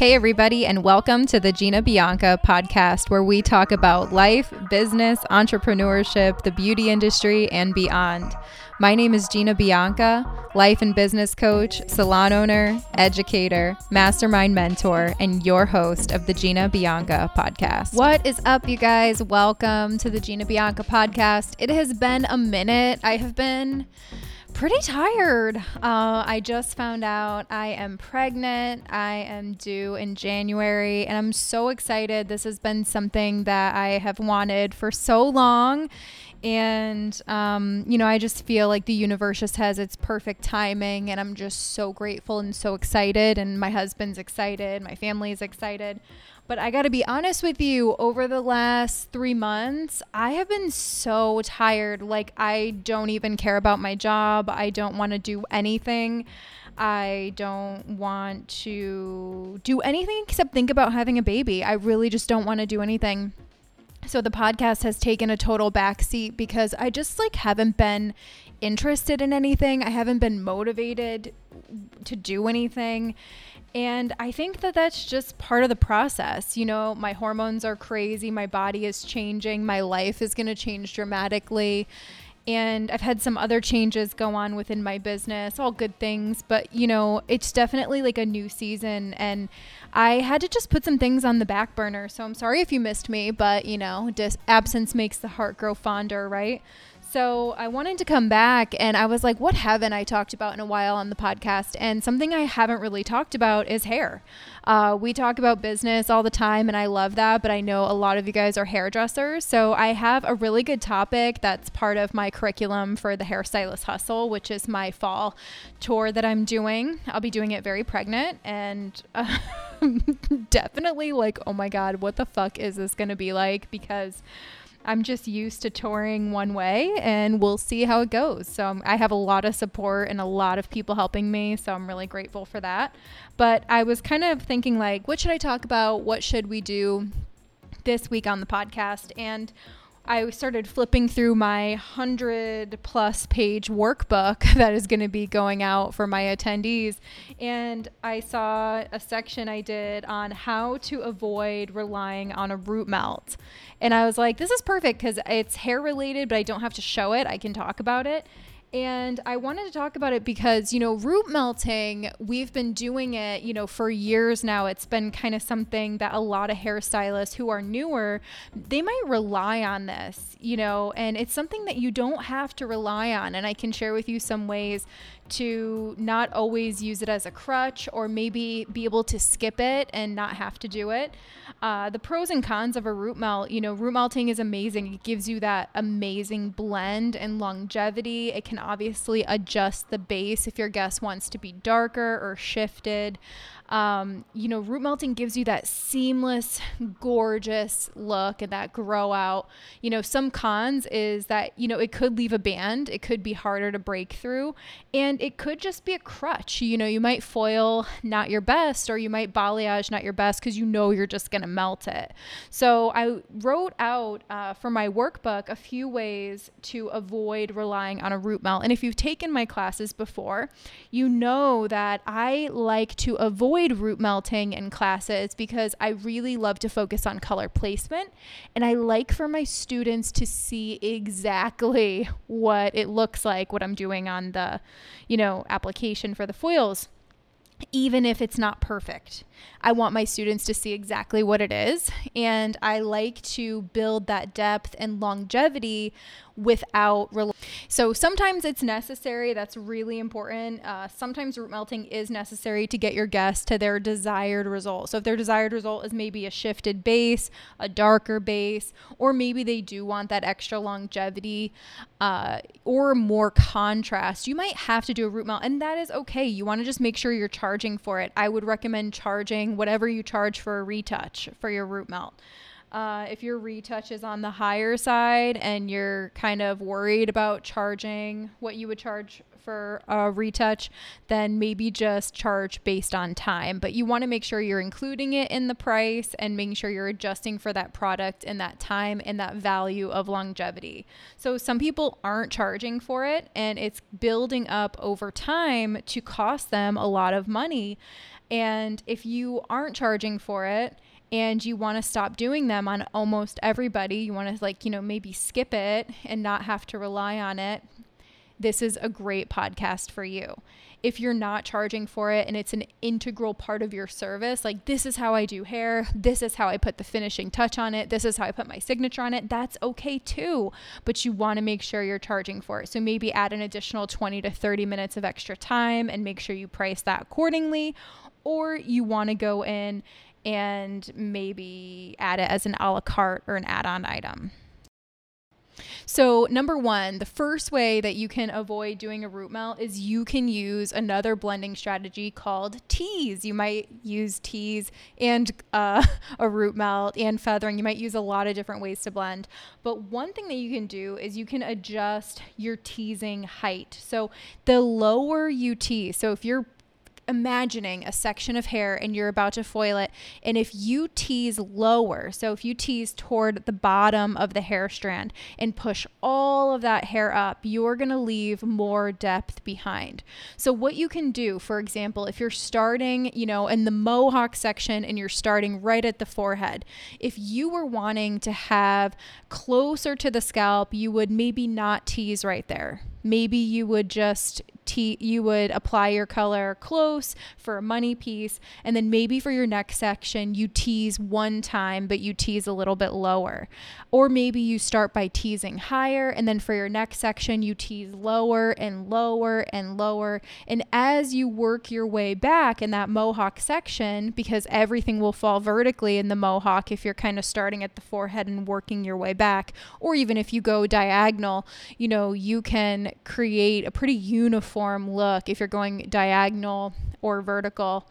Hey, everybody, and welcome to the Gina Bianca podcast, where we talk about life, business, entrepreneurship, the beauty industry, and beyond. My name is Gina Bianca, life and business coach, salon owner, educator, mastermind mentor, and your host of the Gina Bianca podcast. What is up, you guys? Welcome to the Gina Bianca podcast. It has been a minute. I have been pretty tired. Uh, I just found out I am pregnant. I am due in January, and I'm so excited. This has been something that I have wanted for so long. And, um, you know, I just feel like the universe just has its perfect timing, and I'm just so grateful and so excited. And my husband's excited, my family is excited. But I got to be honest with you, over the last three months, I have been so tired. Like, I don't even care about my job. I don't want to do anything. I don't want to do anything except think about having a baby. I really just don't want to do anything. So the podcast has taken a total backseat because I just like haven't been interested in anything. I haven't been motivated to do anything. And I think that that's just part of the process. You know, my hormones are crazy, my body is changing, my life is going to change dramatically. And I've had some other changes go on within my business, all good things, but you know, it's definitely like a new season and I had to just put some things on the back burner. So I'm sorry if you missed me, but you know, dis- absence makes the heart grow fonder, right? So I wanted to come back and I was like, what haven't I talked about in a while on the podcast? And something I haven't really talked about is hair. Uh, we talk about business all the time and I love that, but I know a lot of you guys are hairdressers. So I have a really good topic that's part of my curriculum for the Hairstylist Hustle, which is my fall tour that I'm doing. I'll be doing it very pregnant and uh, definitely like, oh my God, what the fuck is this going to be like? Because I'm just used to touring one way and we'll see how it goes. So um, I have a lot of support and a lot of people helping me. So I'm really grateful for that. But I was kind of thinking, like, what should I talk about? What should we do this week on the podcast? And I started flipping through my 100 plus page workbook that is going to be going out for my attendees. And I saw a section I did on how to avoid relying on a root melt. And I was like, this is perfect because it's hair related, but I don't have to show it. I can talk about it. And I wanted to talk about it because, you know, root melting, we've been doing it, you know, for years now. It's been kind of something that a lot of hairstylists who are newer, they might rely on this, you know, and it's something that you don't have to rely on. And I can share with you some ways to not always use it as a crutch or maybe be able to skip it and not have to do it. Uh, the pros and cons of a root melt, you know, root melting is amazing. It gives you that amazing blend and longevity. It can obviously adjust the base if your guest wants to be darker or shifted. Um, you know, root melting gives you that seamless, gorgeous look and that grow out. You know, some cons is that, you know, it could leave a band, it could be harder to break through, and it could just be a crutch. You know, you might foil not your best or you might balayage not your best because you know you're just going to melt it. So I wrote out uh, for my workbook a few ways to avoid relying on a root melt. And if you've taken my classes before, you know that I like to avoid root melting in classes because I really love to focus on color placement and I like for my students to see exactly what it looks like what I'm doing on the, you know, application for the foils even if it's not perfect. I want my students to see exactly what it is. And I like to build that depth and longevity without rel- so sometimes it's necessary that's really important uh, sometimes root melting is necessary to get your guests to their desired result so if their desired result is maybe a shifted base a darker base or maybe they do want that extra longevity uh, or more contrast you might have to do a root melt and that is okay you want to just make sure you're charging for it i would recommend charging whatever you charge for a retouch for your root melt. Uh, if your retouch is on the higher side and you're kind of worried about charging what you would charge for a retouch, then maybe just charge based on time. But you want to make sure you're including it in the price and making sure you're adjusting for that product and that time and that value of longevity. So some people aren't charging for it and it's building up over time to cost them a lot of money. And if you aren't charging for it, and you want to stop doing them on almost everybody, you want to like, you know, maybe skip it and not have to rely on it, this is a great podcast for you. If you're not charging for it and it's an integral part of your service, like this is how I do hair, this is how I put the finishing touch on it, this is how I put my signature on it, that's okay too. But you want to make sure you're charging for it. So maybe add an additional 20 to 30 minutes of extra time and make sure you price that accordingly. Or you want to go in and maybe add it as an a la carte or an add on item. So, number one, the first way that you can avoid doing a root melt is you can use another blending strategy called tease. You might use tease and uh, a root melt and feathering. You might use a lot of different ways to blend. But one thing that you can do is you can adjust your teasing height. So, the lower you tease, so if you're imagining a section of hair and you're about to foil it. And if you tease lower, so if you tease toward the bottom of the hair strand and push all of that hair up, you're going to leave more depth behind. So, what you can do, for example, if you're starting, you know, in the mohawk section and you're starting right at the forehead, if you were wanting to have closer to the scalp, you would maybe not tease right there. Maybe you would just te- you would apply your color close for a money piece and then maybe for your next section you tease one time but you tease a little bit lower. Or maybe you start by teasing higher and then for your next section you tease lower and lower and lower. And as you work your way back in that mohawk section because everything will fall vertically in the mohawk if you're kind of starting at the forehead and working your way back or even if you go diagonal you know you can create a pretty uniform look if you're going diagonal or vertical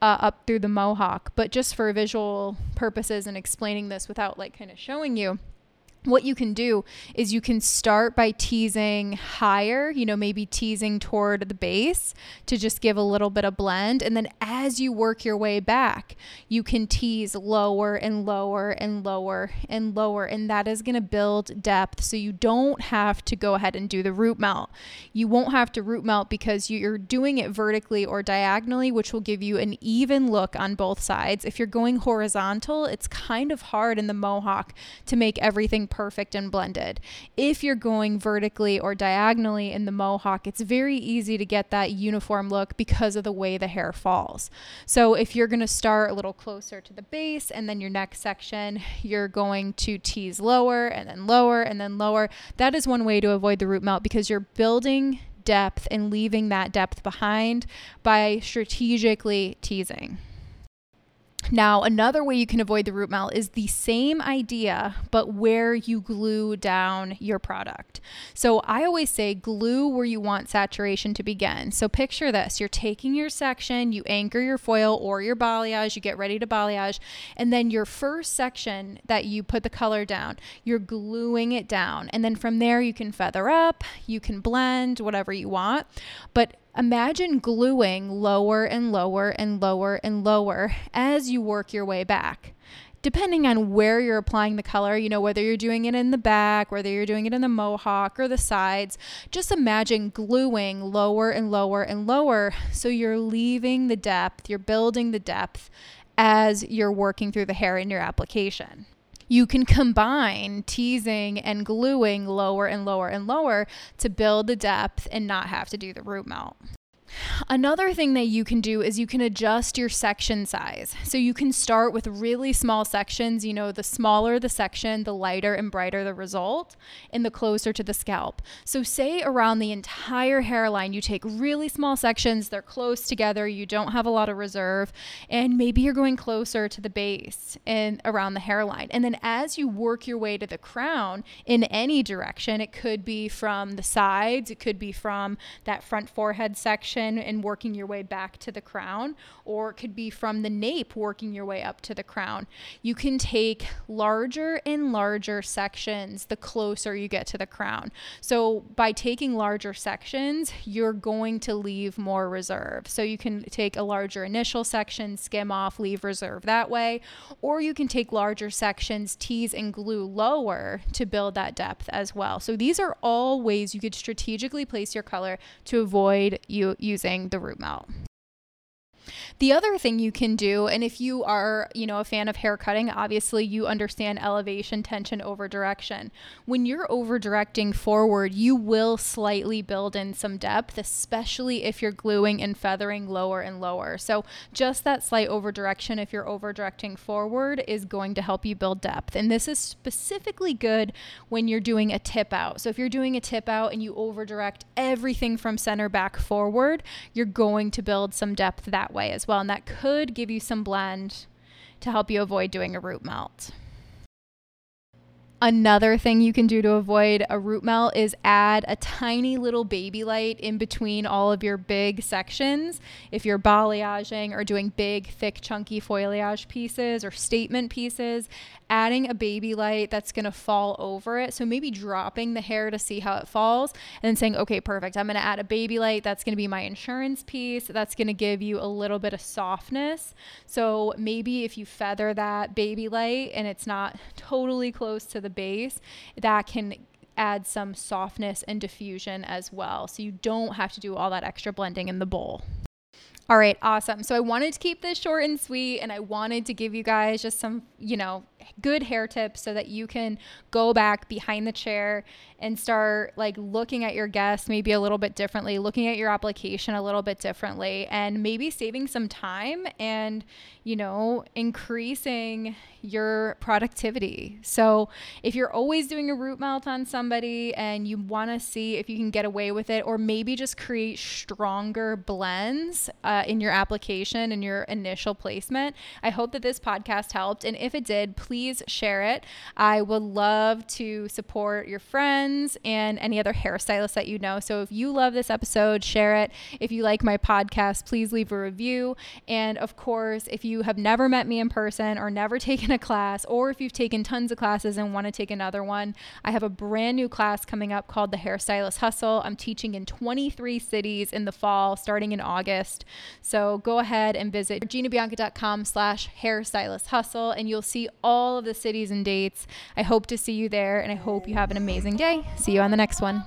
uh, up through the mohawk. But just for visual purposes and explaining this without like kind of showing you, what you can do is you can start by teasing higher, you know, maybe teasing toward the base to just give a little bit of blend. And then as you work your way back, you can tease lower and lower and lower and lower. And that is going to build depth. So you don't have to go ahead and do the root melt. You won't have to root melt because you're doing it vertically or diagonally, which will give you an even look on both sides. If you're going horizontal, it's kind of hard in the mohawk to make everything perfect and blended. If you're going vertically or diagonally in the mohawk, it's very easy to get that uniform look because of the way the hair falls. So if you're going to start a little closer to the base and then your next section, you're going to tease lower and then lower and then lower. That is one way to avoid the root melt because you're building depth and leaving that depth behind by strategically teasing. Now, another way you can avoid the root melt is the same idea, but where you glue down your product. So I always say glue where you want saturation to begin. So picture this you're taking your section, you anchor your foil or your balayage, you get ready to balayage, and then your first section that you put the color down, you're gluing it down. And then from there, you can feather up, you can blend, whatever you want. But Imagine gluing lower and lower and lower and lower as you work your way back. Depending on where you're applying the color, you know, whether you're doing it in the back, whether you're doing it in the mohawk or the sides, just imagine gluing lower and lower and lower. So you're leaving the depth, you're building the depth as you're working through the hair in your application you can combine teasing and gluing lower and lower and lower to build the depth and not have to do the root melt. Another thing that you can do is you can adjust your section size. So you can start with really small sections. You know, the smaller the section, the lighter and brighter the result, and the closer to the scalp. So, say around the entire hairline, you take really small sections, they're close together, you don't have a lot of reserve, and maybe you're going closer to the base and around the hairline. And then as you work your way to the crown in any direction, it could be from the sides, it could be from that front forehead section and working your way back to the crown, or it could be from the nape working your way up to the crown. You can take larger and larger sections the closer you get to the crown. So by taking larger sections, you're going to leave more reserve. So you can take a larger initial section, skim off, leave reserve that way, or you can take larger sections, tease and glue lower to build that depth as well. So these are all ways you could strategically place your color to avoid you using the root melt. The other thing you can do, and if you are, you know, a fan of hair cutting, obviously you understand elevation, tension, over direction. When you're over directing forward, you will slightly build in some depth, especially if you're gluing and feathering lower and lower. So just that slight over direction, if you're over directing forward, is going to help you build depth. And this is specifically good when you're doing a tip out. So if you're doing a tip out and you over direct everything from center back forward, you're going to build some depth that way as well. And that could give you some blend to help you avoid doing a root melt. Another thing you can do to avoid a root melt is add a tiny little baby light in between all of your big sections. If you're balayaging or doing big, thick, chunky foilyage pieces or statement pieces, adding a baby light that's going to fall over it. So maybe dropping the hair to see how it falls and then saying, okay, perfect. I'm going to add a baby light. That's going to be my insurance piece. That's going to give you a little bit of softness. So maybe if you feather that baby light and it's not totally close to the base, that can add some softness and diffusion as well. So you don't have to do all that extra blending in the bowl. All right, awesome. So I wanted to keep this short and sweet and I wanted to give you guys just some, you know, good hair tips so that you can go back behind the chair and start like looking at your guests maybe a little bit differently, looking at your application a little bit differently, and maybe saving some time and, you know, increasing your productivity. So, if you're always doing a root melt on somebody and you want to see if you can get away with it, or maybe just create stronger blends uh, in your application and your initial placement, I hope that this podcast helped. And if it did, please please share it. I would love to support your friends and any other hairstylists that you know. So if you love this episode, share it. If you like my podcast, please leave a review. And of course, if you have never met me in person or never taken a class, or if you've taken tons of classes and want to take another one, I have a brand new class coming up called the Hairstylist Hustle. I'm teaching in 23 cities in the fall, starting in August. So go ahead and visit ginabianca.com slash hairstylist hustle, and you'll see all all of the cities and dates. I hope to see you there and I hope you have an amazing day. See you on the next one.